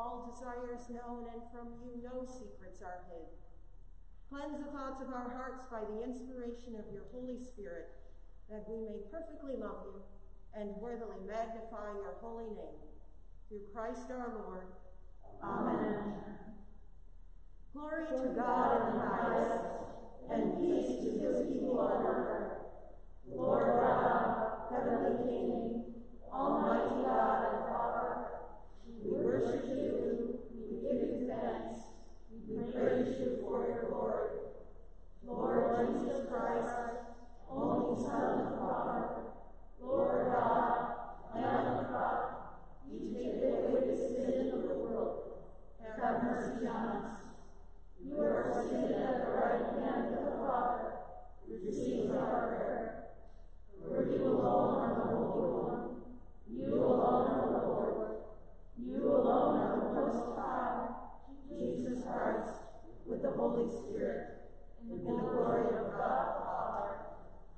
all desires known, and from you no secrets are hid. Cleanse the thoughts of our hearts by the inspiration of your Holy Spirit, that we may perfectly love you and worthily magnify your holy name. Through Christ our Lord. Amen. Glory to God in the highest, and peace to his people on earth. Lord God, heavenly King, Almighty God and Father, we worship you, we give you thanks, we praise you for your glory. Lord Jesus Christ, only Son of God, Lord God, Lamb of God, you take away the sin of the world. Have mercy on us. You are seated at the right hand of the Father. Receive our prayer. For you alone are the Holy One. You alone are the Lord. You alone are the Most High, Jesus Christ, with the Holy Spirit, in the glory of God the Father.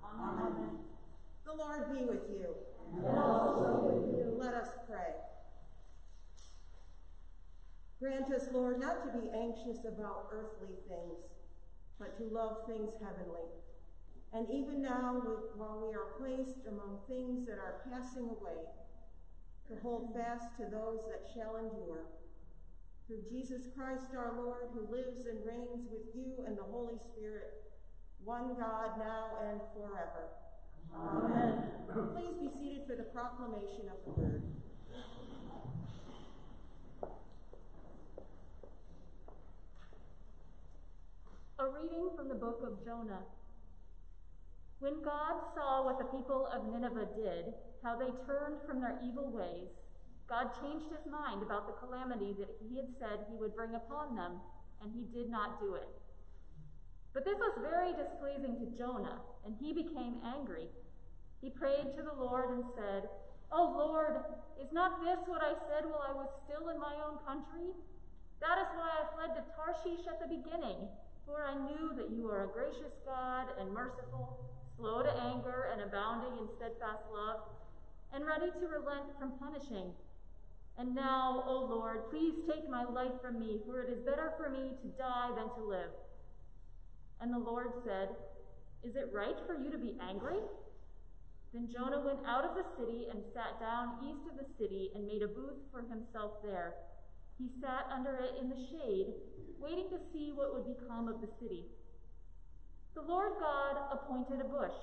Amen. The Lord be with you. And also with you. Let us pray. Grant us, Lord, not to be anxious about earthly things, but to love things heavenly. And even now, while we are placed among things that are passing away, to hold fast to those that shall endure. Through Jesus Christ our Lord, who lives and reigns with you and the Holy Spirit, one God now and forever. Amen. Please be seated for the proclamation of the word. A reading from the book of Jonah. When God saw what the people of Nineveh did, how they turned from their evil ways, God changed his mind about the calamity that he had said he would bring upon them, and he did not do it. But this was very displeasing to Jonah, and he became angry. He prayed to the Lord and said, O Lord, is not this what I said while I was still in my own country? That is why I fled to Tarshish at the beginning, for I knew that you are a gracious God and merciful, slow to anger and abounding in steadfast love, and ready to relent from punishing. And now, O Lord, please take my life from me, for it is better for me to die than to live. And the Lord said, Is it right for you to be angry? Then Jonah went out of the city and sat down east of the city and made a booth for himself there. He sat under it in the shade, waiting to see what would become of the city. The Lord God appointed a bush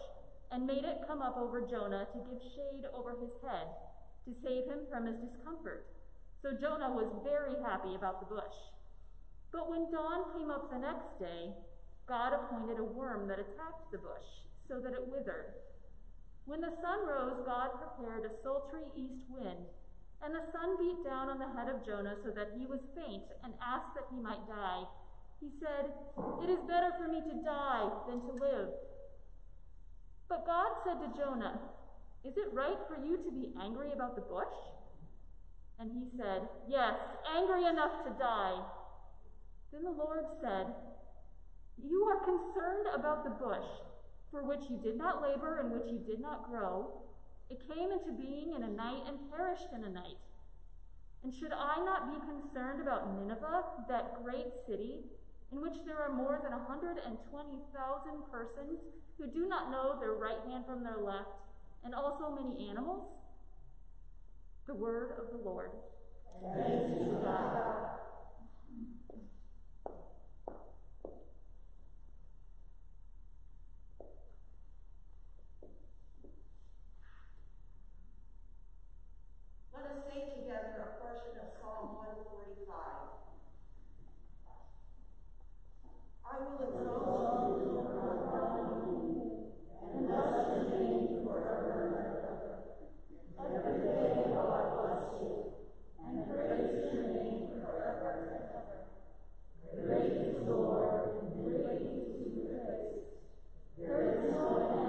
and made it come up over Jonah to give shade over his head, to save him from his discomfort. So Jonah was very happy about the bush. But when dawn came up the next day, God appointed a worm that attacked the bush, so that it withered. When the sun rose, God prepared a sultry east wind, and the sun beat down on the head of Jonah so that he was faint and asked that he might die. He said, It is better for me to die than to live. But God said to Jonah, Is it right for you to be angry about the bush? And he said, Yes, angry enough to die. Then the Lord said, You are concerned about the bush, for which you did not labor and which you did not grow. It came into being in a night and perished in a night. And should I not be concerned about Nineveh, that great city, in which there are more than 120,000 persons who do not know their right hand from their left, and also many animals? The word of the Lord. Thanks be to God. Let us say together a portion of Psalm 145. I will exalt you, God, and bless your name forever and ever. Every day I bless you, and praise your name forever and ever. Great is the Lord, and greatly to be praised. There is no end.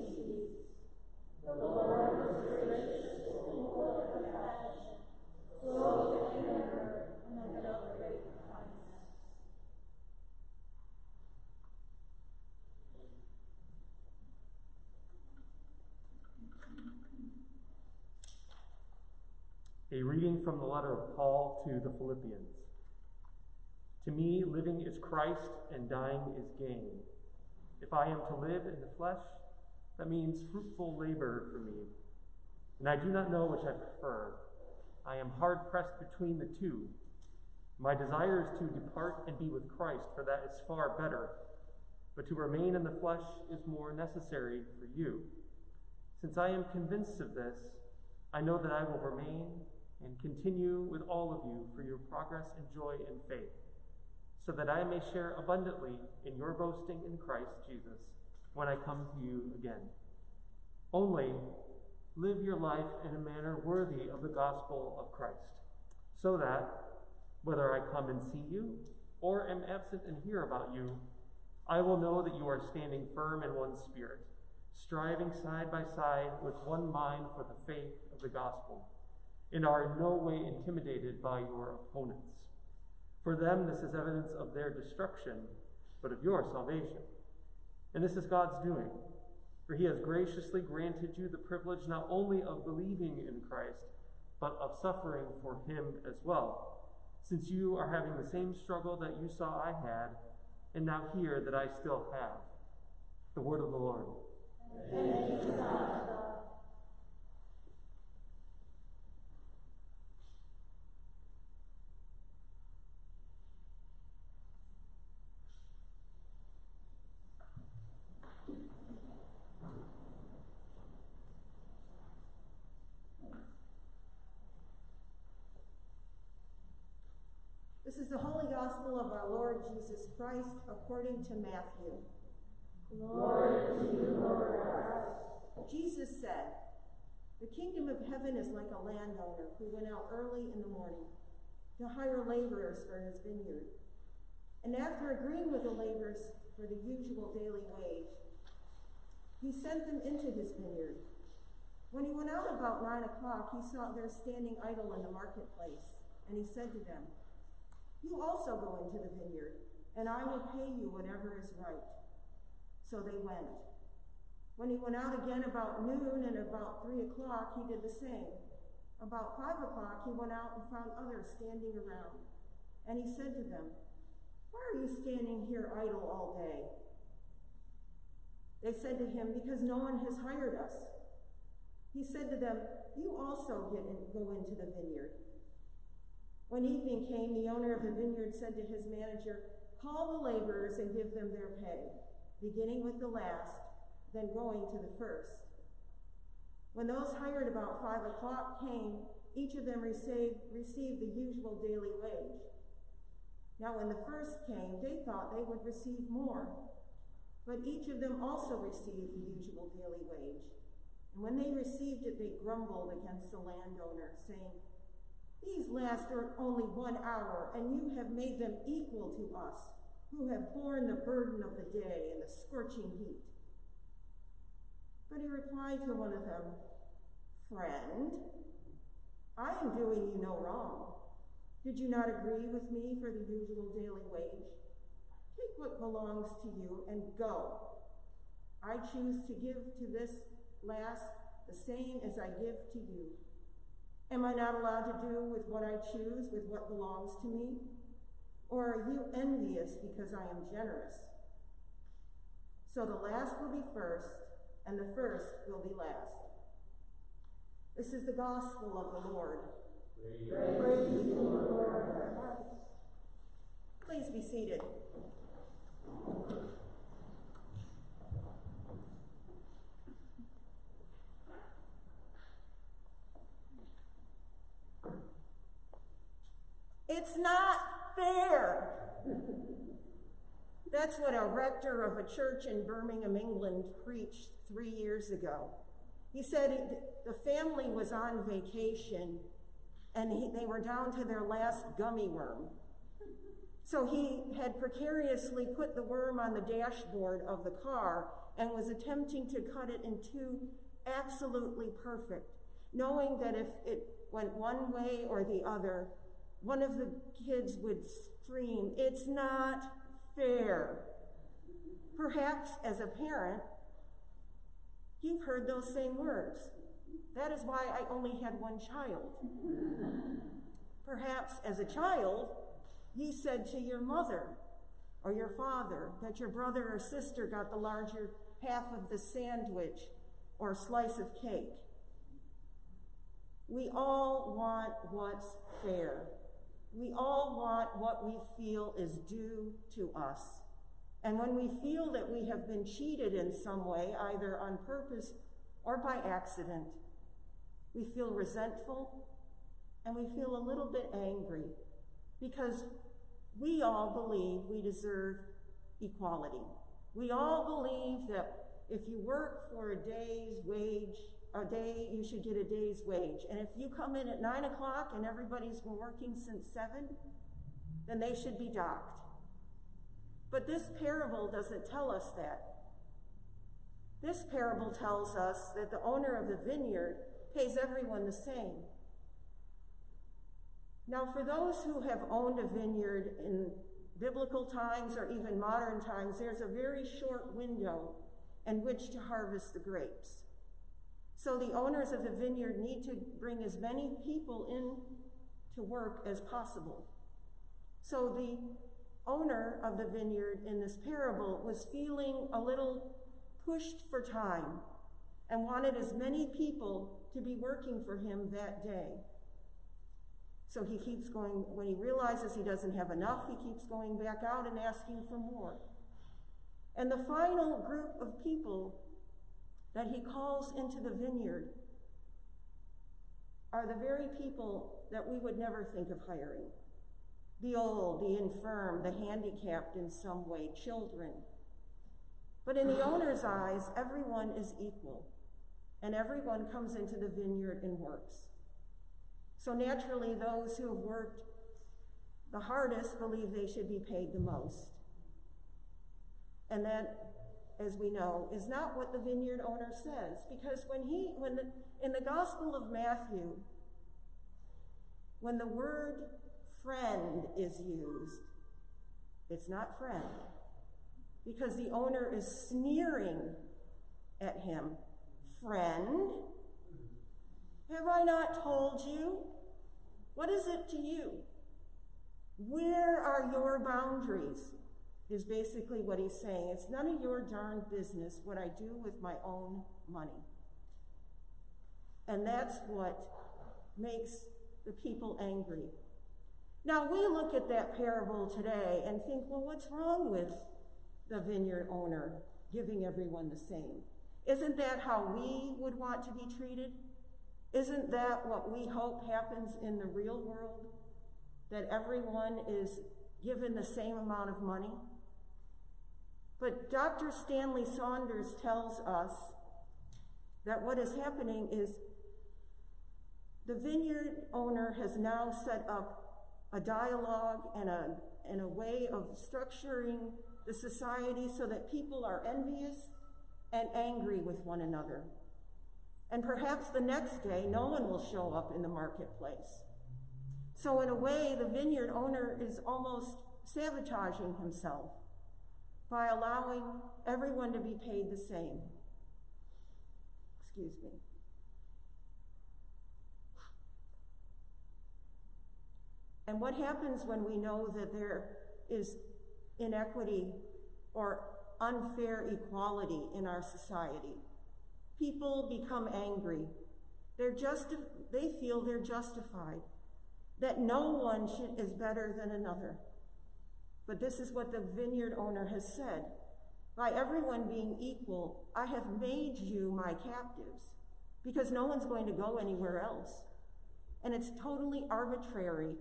A reading from the letter of Paul to the Philippians. To me, living is Christ and dying is gain. If I am to live in the flesh, that means fruitful labor for me. And I do not know which I prefer. I am hard pressed between the two. My desire is to depart and be with Christ, for that is far better. But to remain in the flesh is more necessary for you. Since I am convinced of this, I know that I will remain and continue with all of you for your progress and joy in faith, so that I may share abundantly in your boasting in Christ Jesus when I come to you again. Only live your life in a manner worthy of the gospel of Christ, so that, whether I come and see you or am absent and hear about you, I will know that you are standing firm in one spirit, striving side by side with one mind for the faith of the gospel, and are in no way intimidated by your opponents. For them, this is evidence of their destruction, but of your salvation. And this is God's doing, for he has graciously granted you the privilege not only of believing in Christ, but of suffering for him as well, since you are having the same struggle that you saw I had, and now hear that I still have. The word of the Lord. This is the Holy Gospel of our Lord Jesus Christ according to Matthew. Glory to you, Lord Christ. Jesus said, The kingdom of heaven is like a landowner who went out early in the morning to hire laborers for his vineyard. And after agreeing with the laborers for the usual daily wage, he sent them into his vineyard. When he went out about nine o'clock, he saw them standing idle in the marketplace, and he said to them, You also go into the vineyard, and I will pay you whatever is right. So they went. When he went out again about noon and about three o'clock, he did the same. About five o'clock, he went out and found others standing around. And he said to them, Why are you standing here idle all day? They said to him, Because no one has hired us. He said to them, You also get in, go into the vineyard. When evening came, the owner of the vineyard said to his manager, Call the laborers and give them their pay, beginning with the last, then going to the first. When those hired about five o'clock came, each of them received, received the usual daily wage. Now, when the first came, they thought they would receive more. But each of them also received the usual daily wage. And when they received it, they grumbled against the landowner, saying, These last are only one hour, and you have made them equal to us, who have borne the burden of the day and the scorching heat. But he replied to one of them, Friend, I am doing you no wrong. Did you not agree with me for the usual daily wage? Take what belongs to you and go. I choose to give to this last the same as I give to you. Am I not allowed to do with what I choose with what belongs to me? Or are you envious because I am generous? So the last will be first, and the first will be last. This is the gospel of the Lord. Praise you, Lord. Please be seated. It's not fair. That's what a rector of a church in Birmingham, England preached three years ago. He said the family was on vacation and he, they were down to their last gummy worm. So he had precariously put the worm on the dashboard of the car and was attempting to cut it in two absolutely perfect, knowing that if it went one way or the other, one of the kids would scream, It's not fair. Perhaps as a parent, you've heard those same words. That is why I only had one child. Perhaps as a child, you said to your mother or your father that your brother or sister got the larger half of the sandwich or slice of cake. We all want what's fair. We all want what we feel is due to us. And when we feel that we have been cheated in some way, either on purpose or by accident, we feel resentful and we feel a little bit angry because we all believe we deserve equality. We all believe that if you work for a day's wage, a day, you should get a day's wage. And if you come in at nine o'clock and everybody's been working since seven, then they should be docked. But this parable doesn't tell us that. This parable tells us that the owner of the vineyard pays everyone the same. Now, for those who have owned a vineyard in biblical times or even modern times, there's a very short window in which to harvest the grapes. So the owners of the vineyard need to bring as many people in to work as possible. So the owner of the vineyard in this parable was feeling a little pushed for time and wanted as many people to be working for him that day. So he keeps going, when he realizes he doesn't have enough, he keeps going back out and asking for more. And the final group of people that he calls into the vineyard are the very people that we would never think of hiring the old, the infirm, the handicapped in some way, children. But in the owner's eyes, everyone is equal, and everyone comes into the vineyard and works. So naturally, those who have worked the hardest believe they should be paid the most. And that, as we know, is not what the vineyard owner says. Because when he, when the, in the Gospel of Matthew, when the word friend is used, it's not friend. Because the owner is sneering at him. Friend, have I not told you? What is it to you? Where are your boundaries? Is basically what he's saying. It's none of your darn business what I do with my own money. And that's what makes the people angry. Now, we look at that parable today and think, well, what's wrong with the vineyard owner giving everyone the same? Isn't that how we would want to be treated? Isn't that what we hope happens in the real world? That everyone is given the same amount of money? But Dr. Stanley Saunders tells us that what is happening is the vineyard owner has now set up a dialogue and a, and a way of structuring the society so that people are envious and angry with one another. And perhaps the next day, no one will show up in the marketplace. So, in a way, the vineyard owner is almost sabotaging himself by allowing everyone to be paid the same. Excuse me. And what happens when we know that there is inequity or unfair equality in our society? people become angry. They're just, they feel they're justified, that no one should, is better than another. But this is what the vineyard owner has said. By everyone being equal, I have made you my captives, because no one's going to go anywhere else. And it's totally arbitrary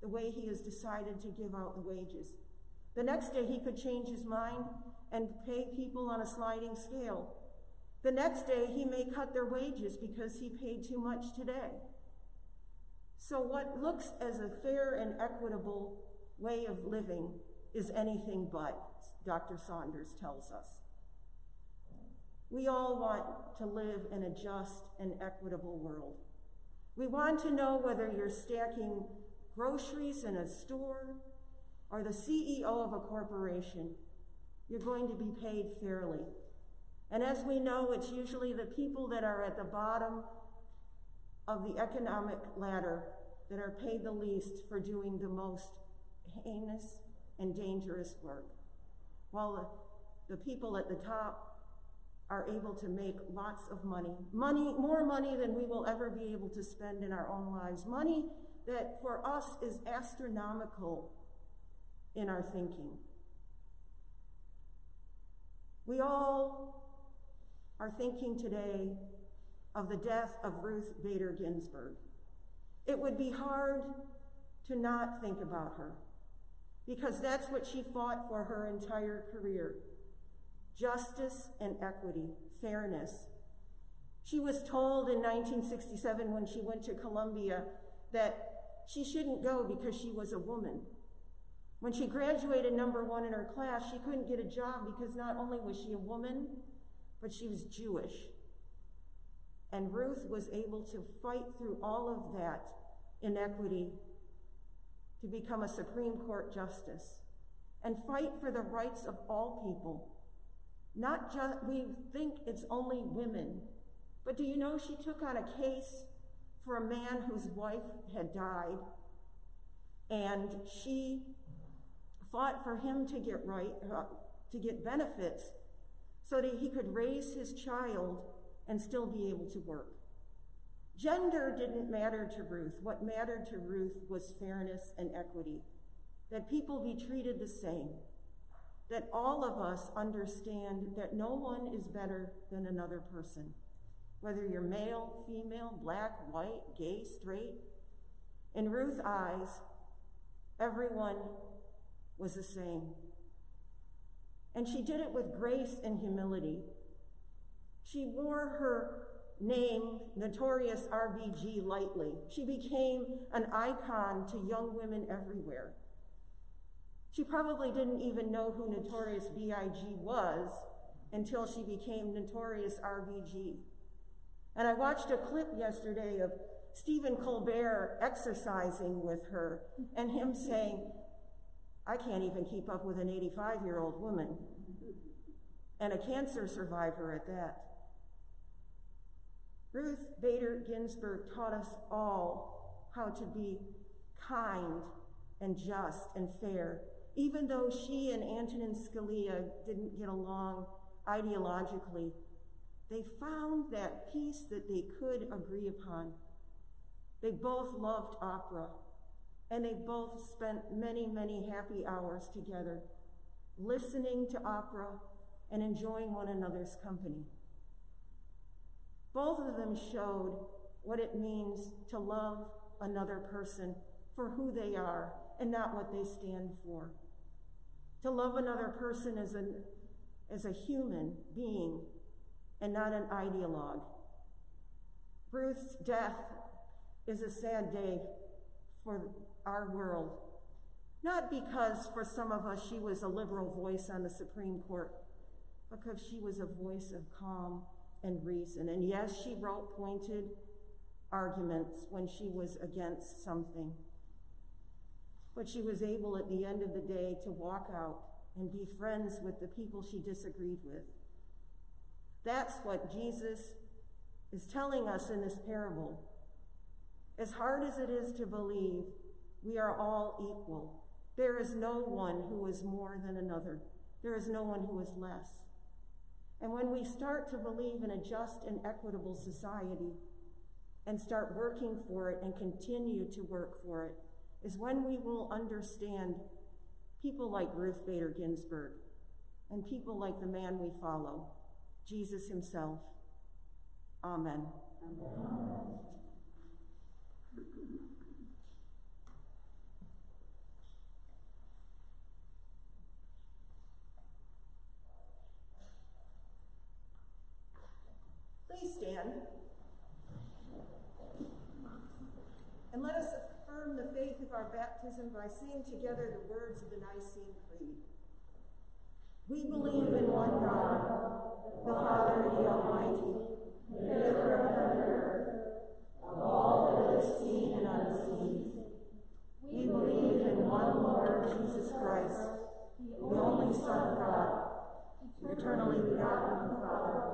the way he has decided to give out the wages. The next day, he could change his mind and pay people on a sliding scale. The next day, he may cut their wages because he paid too much today. So, what looks as a fair and equitable way of living is anything but, Dr. Saunders tells us. We all want to live in a just and equitable world. We want to know whether you're stacking groceries in a store or the CEO of a corporation, you're going to be paid fairly and as we know, it's usually the people that are at the bottom of the economic ladder that are paid the least for doing the most heinous and dangerous work, while the, people at the top are able to make lots of money. Money, more money than we will ever be able to spend in our own lives. Money that for us is astronomical in our thinking. We all are thinking today of the death of Ruth Bader Ginsburg. It would be hard to not think about her because that's what she fought for her entire career justice and equity, fairness. She was told in 1967 when she went to Columbia that she shouldn't go because she was a woman. When she graduated number one in her class, she couldn't get a job because not only was she a woman, but she was Jewish. And Ruth was able to fight through all of that inequity to become a Supreme Court justice and fight for the rights of all people. Not just, we think it's only women, but do you know she took on a case for a man whose wife had died and she fought for him to get right, uh, to get benefits so that he could raise his child and still be able to work. Gender didn't matter to Ruth. What mattered to Ruth was fairness and equity, that people be treated the same, that all of us understand that no one is better than another person, whether you're male, female, black, white, gay, straight. In Ruth's eyes, everyone was the same. And she did it with grace and humility. She wore her name, Notorious RBG, lightly. She became an icon to young women everywhere. She probably didn't even know who Notorious B.I.G. was until she became Notorious RBG. And I watched a clip yesterday of Stephen Colbert exercising with her and him saying, I can't even keep up with an 85 year old woman and a cancer survivor at that. Ruth Bader Ginsburg taught us all how to be kind and just and fair, even though she and Antonin Scalia didn't get along ideologically. They found that peace that they could agree upon. They both loved opera, and they both spent many, many happy hours together, listening to opera and enjoying one another's company. Both of them showed what it means to love another person for who they are and not what they stand for. To love another person as, an, as a human being and not an ideologue. Ruth's death is a sad day for our world. Not because for some of us she was a liberal voice on the Supreme Court, but because she was a voice of calm and reason. And yes, she wrote pointed arguments when she was against something. But she was able at the end of the day to walk out and be friends with the people she disagreed with. That's what Jesus is telling us in this parable. As hard as it is to believe, we are all equal. There is no one who is more than another. There is no one who is less. And when we start to believe in a just and equitable society and start working for it and continue to work for it, is when we will understand people like Ruth Bader Ginsburg and people like the man we follow, Jesus himself. Amen. Amen. Please stand. And let us affirm the faith of our baptism by saying together the words of the Nicene Creed. We believe in one God, the Father, the Almighty, the maker of heaven and earth, of all that is seen and unseen. We believe in one Lord Jesus Christ, the only Son of God, eternally begotten of the Father,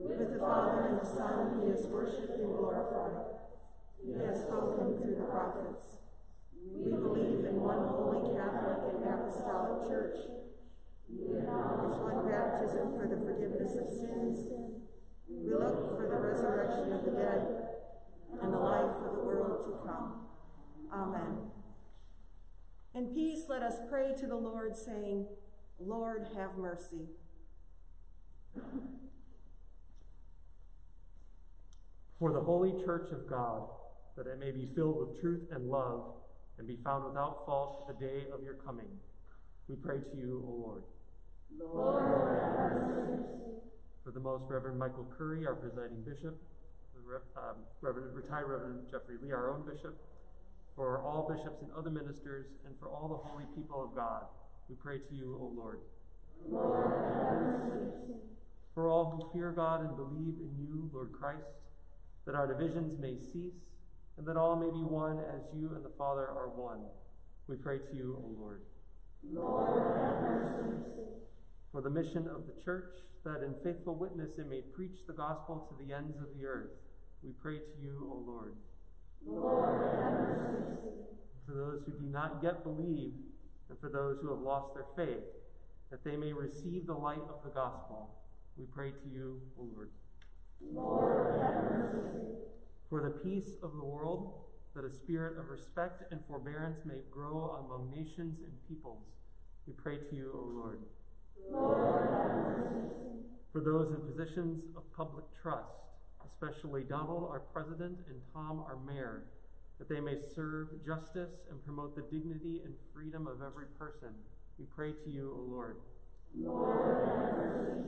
With the Father and the Son, he is worshipped and glorified. He has spoken through the prophets. We believe in one holy Catholic and Apostolic Church. We acknowledge one baptism for the forgiveness of sins. We look for the resurrection of the dead and the life of the world to come. Amen. In peace, let us pray to the Lord, saying, Lord, have mercy. For the holy church of God, that it may be filled with truth and love, and be found without fault the day of your coming. We pray to you, O Lord. Lord, have mercy. For the Most Reverend Michael Curry, our presiding bishop, the um, Reverend, retired Reverend Jeffrey Lee, our own bishop, for all bishops and other ministers, and for all the holy people of God, we pray to you, O Lord. Lord, have mercy. For all who fear God and believe in you, Lord Christ, that our divisions may cease, and that all may be one as you and the Father are one. We pray to you, O Lord. Lord, have mercy. For the mission of the church, that in faithful witness it may preach the gospel to the ends of the earth, we pray to you, O Lord. Lord, have mercy. For those who do not yet believe, and for those who have lost their faith, that they may receive the light of the gospel, we pray to you, O Lord. For the peace of the world, that a spirit of respect and forbearance may grow among nations and peoples, we pray to you, O Lord. Lord. For those in positions of public trust, especially Donald, our president, and Tom, our mayor, that they may serve justice and promote the dignity and freedom of every person, we pray to you, O Lord. Lord, have mercy.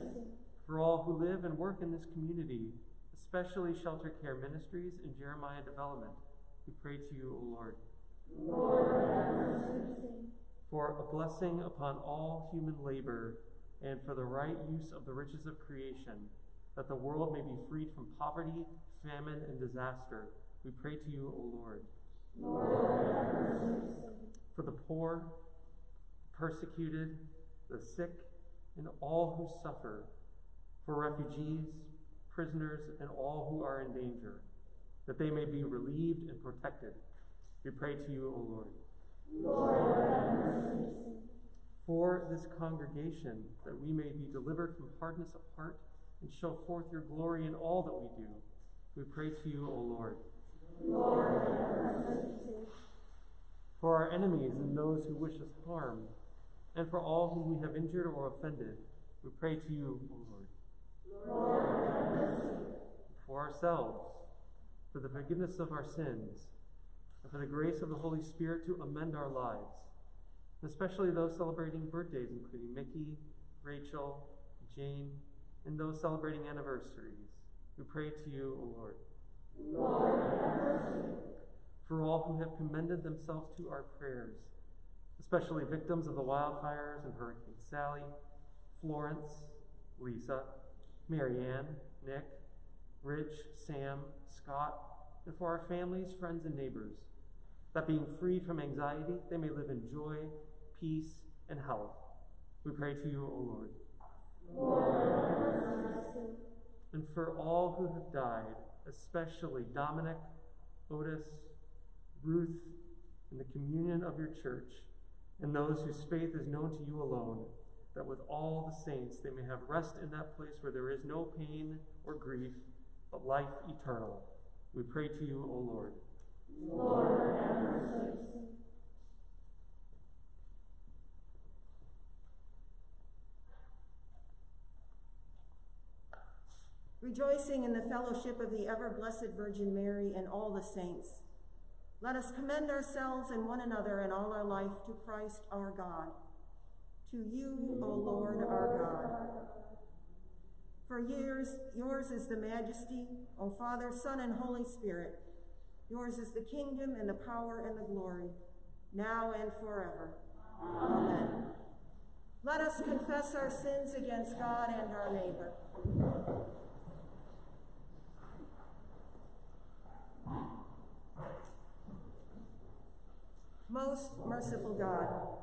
For all who live and work in this community, especially Shelter Care Ministries and Jeremiah Development, we pray to you, O Lord. Lord. For a blessing upon all human labor, and for the right use of the riches of creation, that the world may be freed from poverty, famine, and disaster, we pray to you, O Lord. Lord. For the poor, persecuted, the sick, and all who suffer, for refugees, prisoners, and all who are in danger, that they may be relieved and protected. We pray to you, O Lord. Lord. For this congregation, that we may be delivered from hardness of heart and show forth your glory in all that we do, we pray to you, O Lord. Lord. For our enemies and those who wish us harm, and for all whom we have injured or offended, we pray to you, O Lord. For ourselves, for the forgiveness of our sins, and for the grace of the Holy Spirit to amend our lives, especially those celebrating birthdays, including Mickey, Rachel, Jane, and those celebrating anniversaries. We pray to you, O Lord. Lord. For all who have commended themselves to our prayers, especially victims of the wildfires and Hurricane Sally, Florence, Lisa, Marianne, Nick, Rich, Sam, Scott, and for our families, friends, and neighbors, that being freed from anxiety, they may live in joy, peace, and health. We pray to you, O Lord. Lord. And for all who have died, especially Dominic, Otis, Ruth, and the communion of your church, and those whose faith is known to you alone, that with all the saints they may have rest in that place where there is no pain or grief, but life eternal. We pray to you, O Lord. Lord Rejoicing in the fellowship of the ever blessed Virgin Mary and all the saints, let us commend ourselves and one another in all our life to Christ our God. To you, O Lord our God. For years, yours is the majesty, O Father, Son, and Holy Spirit. Yours is the kingdom and the power and the glory, now and forever. Amen. Let us confess our sins against God and our neighbor. Most merciful God,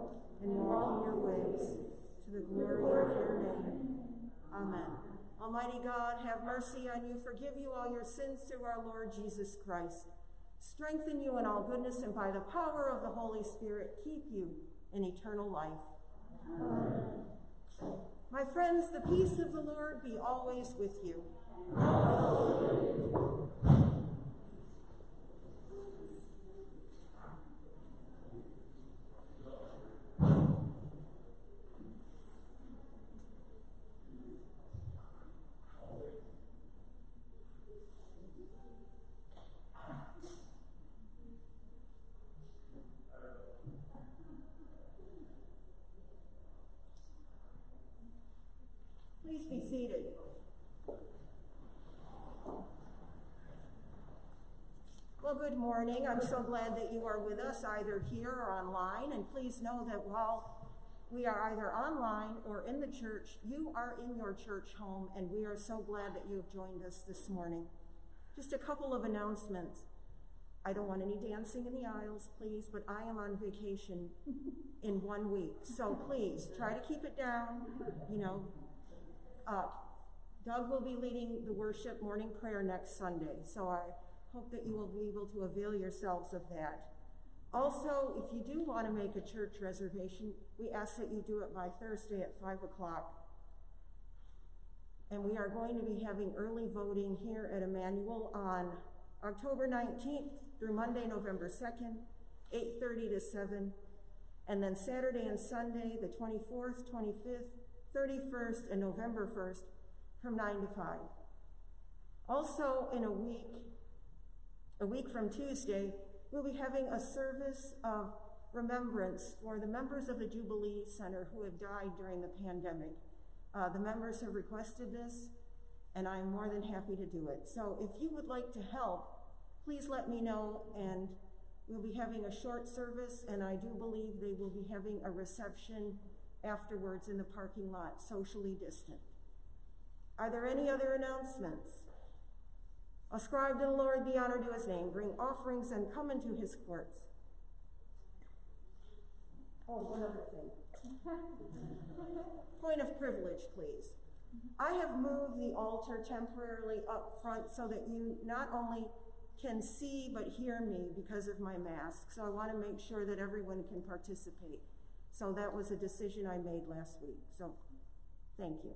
and walk in your ways to the glory of your name. Amen. Almighty God, have mercy on you, forgive you all your sins through our Lord Jesus Christ, strengthen you in all goodness, and by the power of the Holy Spirit, keep you in eternal life. Amen. My friends, the peace of the Lord be always with you. Please be seated. Well, good morning. I'm so glad that you are with us either here or online. And please know that while we are either online or in the church, you are in your church home, and we are so glad that you have joined us this morning. Just a couple of announcements. I don't want any dancing in the aisles, please, but I am on vacation in one week. So please try to keep it down. You know, uh, Doug will be leading the worship morning prayer next Sunday, so I hope that you will be able to avail yourselves of that. Also, if you do want to make a church reservation, we ask that you do it by Thursday at 5 o'clock. And we are going to be having early voting here at Emmanuel on October 19th through Monday, November 2nd, 8.30 to 7, and then Saturday and Sunday, the 24th, 25th, 31st, and November 1st from 9 to 5. Also, in a week, a week from Tuesday, we'll be having a service of remembrance for the members of the Jubilee Center who have died during the pandemic. Uh, the members have requested this, and I'm more than happy to do it. So if you would like to help, please let me know, and we'll be having a short service, and I do believe they will be having a reception afterwards in the parking lot, socially distant. Are there any other announcements? Ascribe to the Lord the honor to his name, bring offerings, and come into his courts. Oh, one other thing. Point of privilege, please. I have moved the altar temporarily up front so that you not only can see but hear me because of my mask. So I want to make sure that everyone can participate. So that was a decision I made last week. So thank you.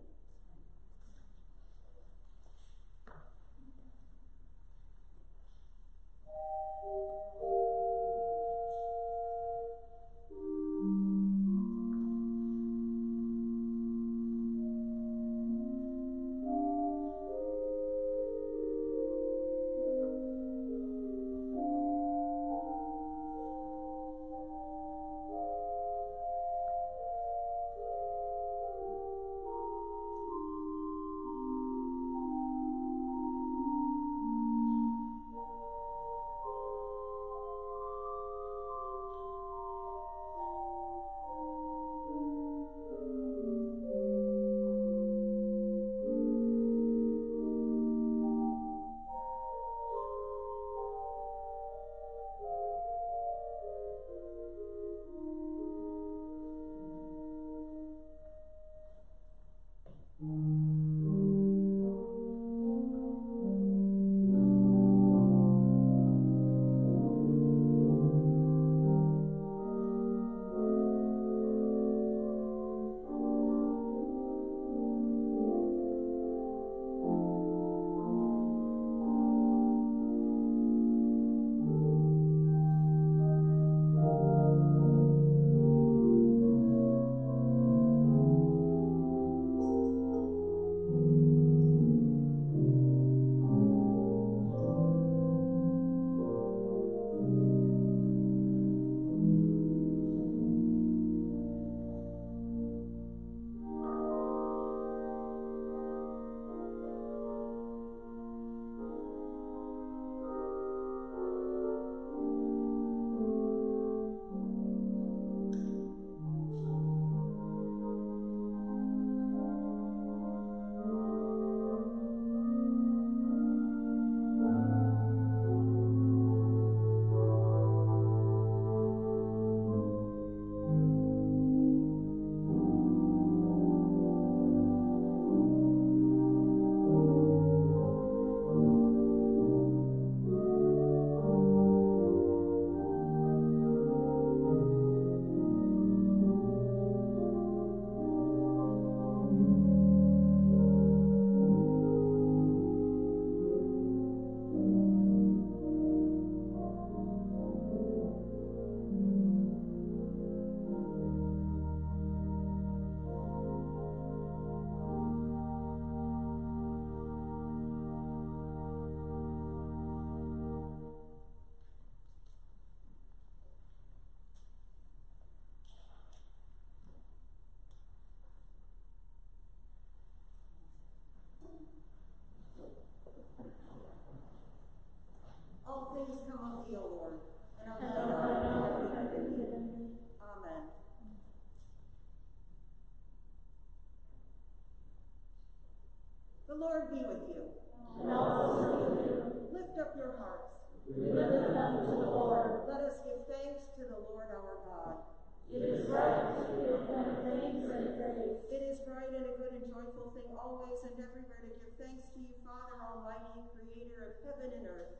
Always and everywhere to give thanks to you, Father Almighty, creator of heaven and earth.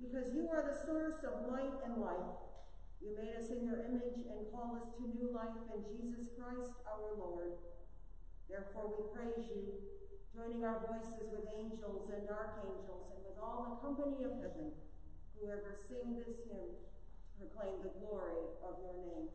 Because you are the source of light and life. You made us in your image and call us to new life in Jesus Christ our Lord. Therefore we praise you, joining our voices with angels and archangels and with all the company of heaven, who ever sing this hymn, proclaim the glory of your name.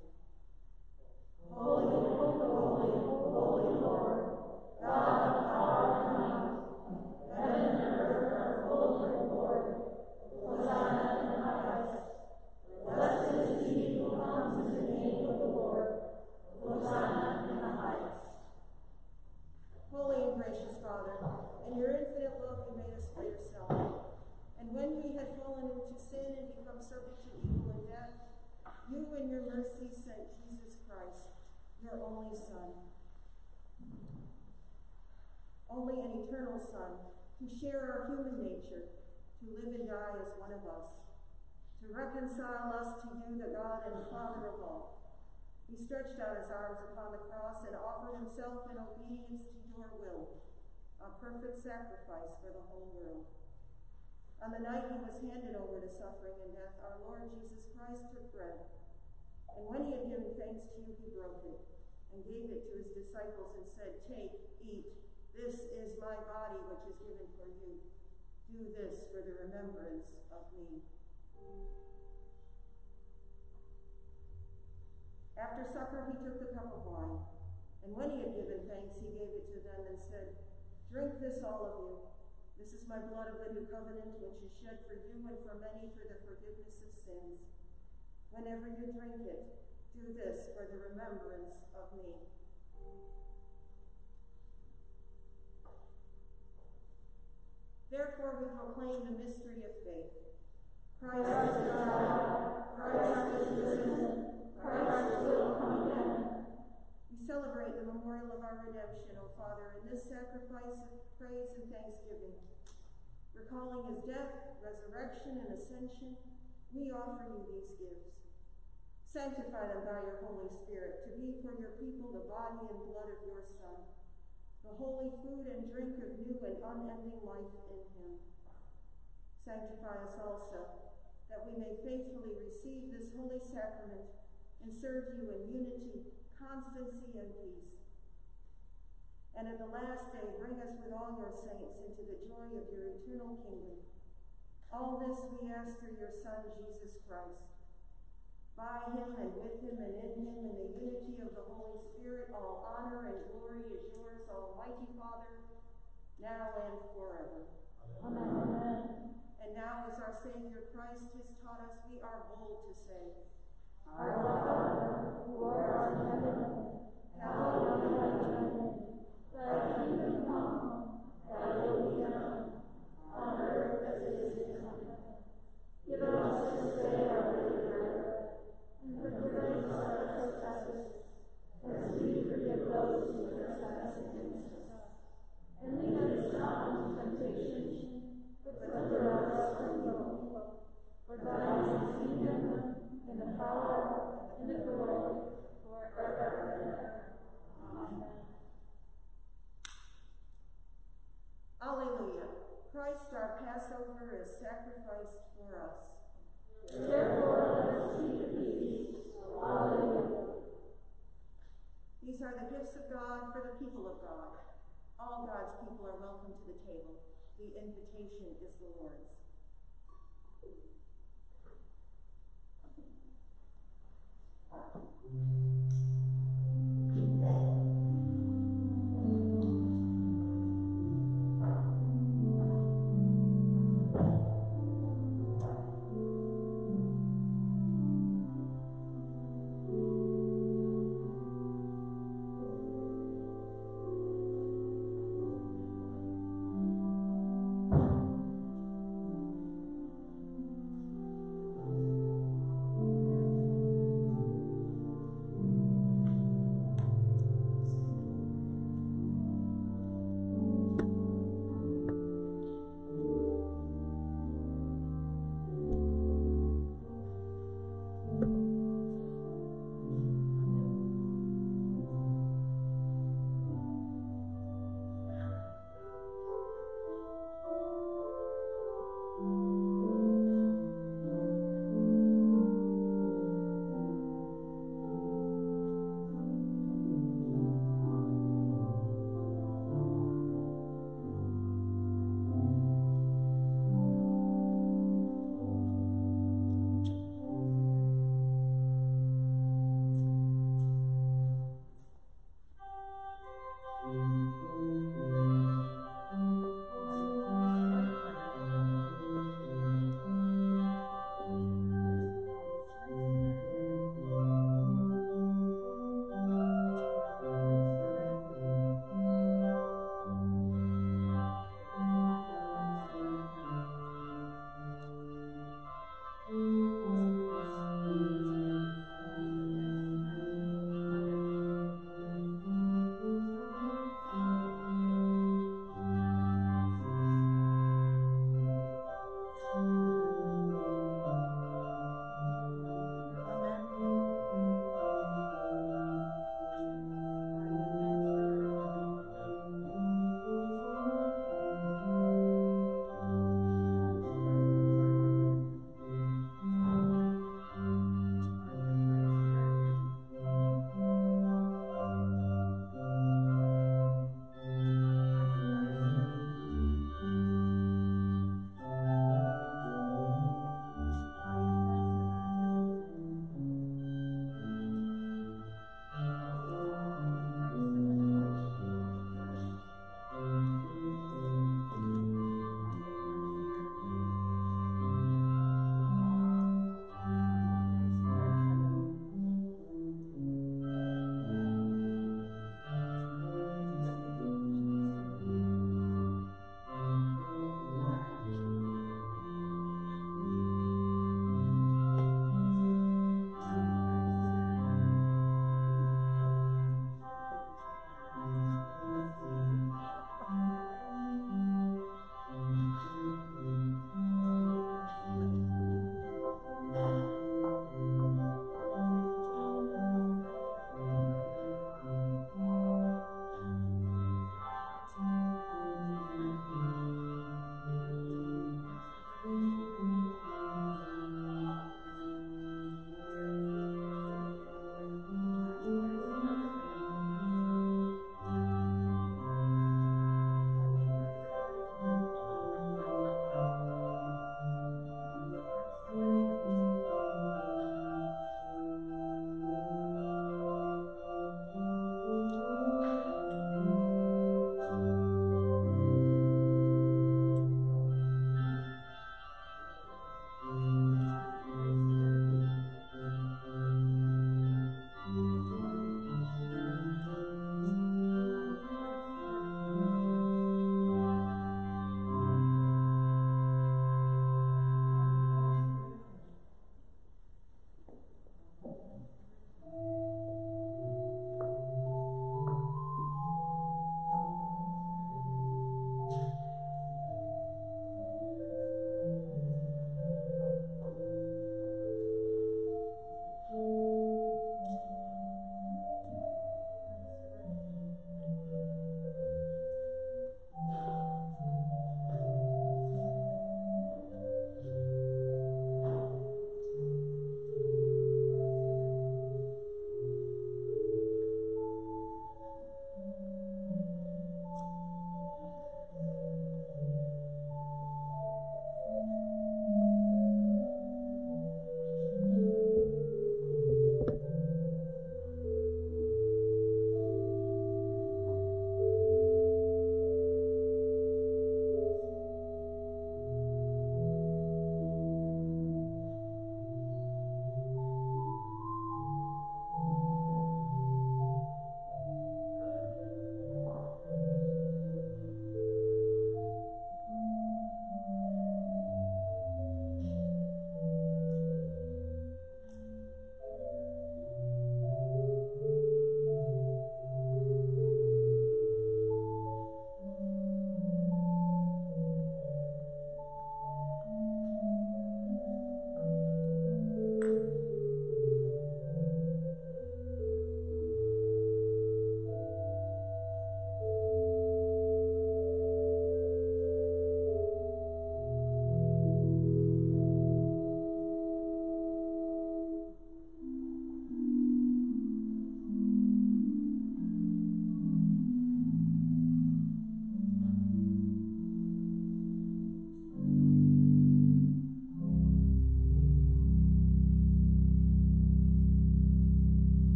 Mercy sent Jesus Christ, your only Son. Only an eternal Son, to share our human nature, to live and die as one of us, to reconcile us to you, the God and Father of all. He stretched out his arms upon the cross and offered himself in obedience to your will, a perfect sacrifice for the whole world. On the night he was handed over to suffering and death, our Lord Jesus Christ took bread, and when he had given thanks to you, he broke it and gave it to his disciples and said, Take, eat, this is my body which is given for you. Do this for the remembrance of me. After supper, he took the cup of wine, and when he had given thanks, he gave it to them and said, Drink this, all of you. This is my blood of the new covenant, which is shed for you and for many for the forgiveness of sins. Whenever you drink it, do this for the remembrance of me. Therefore, we proclaim the mystery of faith. Christ is alive, Christ is risen, Christ will come again. We celebrate the memorial of our redemption, O Father, in this sacrifice of praise and thanksgiving. Recalling his death, resurrection, and ascension, we offer you these gifts. Sanctify them by your Holy Spirit to be for your people the body and blood of your Son, the holy food and drink of new and unending life in him. Sanctify us also, that we may faithfully receive this holy sacrament and serve you in unity, constancy, and peace. And at the last day, bring us with all your saints into the joy of your eternal kingdom. All this we ask through your Son, Jesus Christ. By him and with him and in him, in the unity of the Holy Spirit, all honor and glory is yours, Almighty Father, now and forever. Amen. And now, as our Savior Christ has taught us, we are bold to say, Our Father, who art in heaven, hallowed be thy name. Thy kingdom come, thy will be done, on earth as it is in heaven. Give us this day our daily sacrificed for us. Therefore, let us keep the peace. Alleluia. These are the gifts of God for the people of God. All God's people are welcome to the table. The invitation is the Lord's.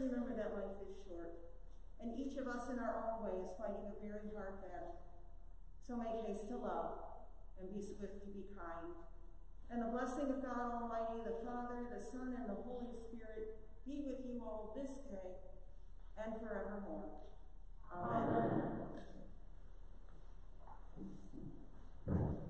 Remember that life is short, and each of us in our own way is fighting a very hard battle. So make haste to love, and be swift to be kind. And the blessing of God Almighty, the Father, the Son, and the Holy Spirit be with you all this day and forevermore. Amen. Hallelujah,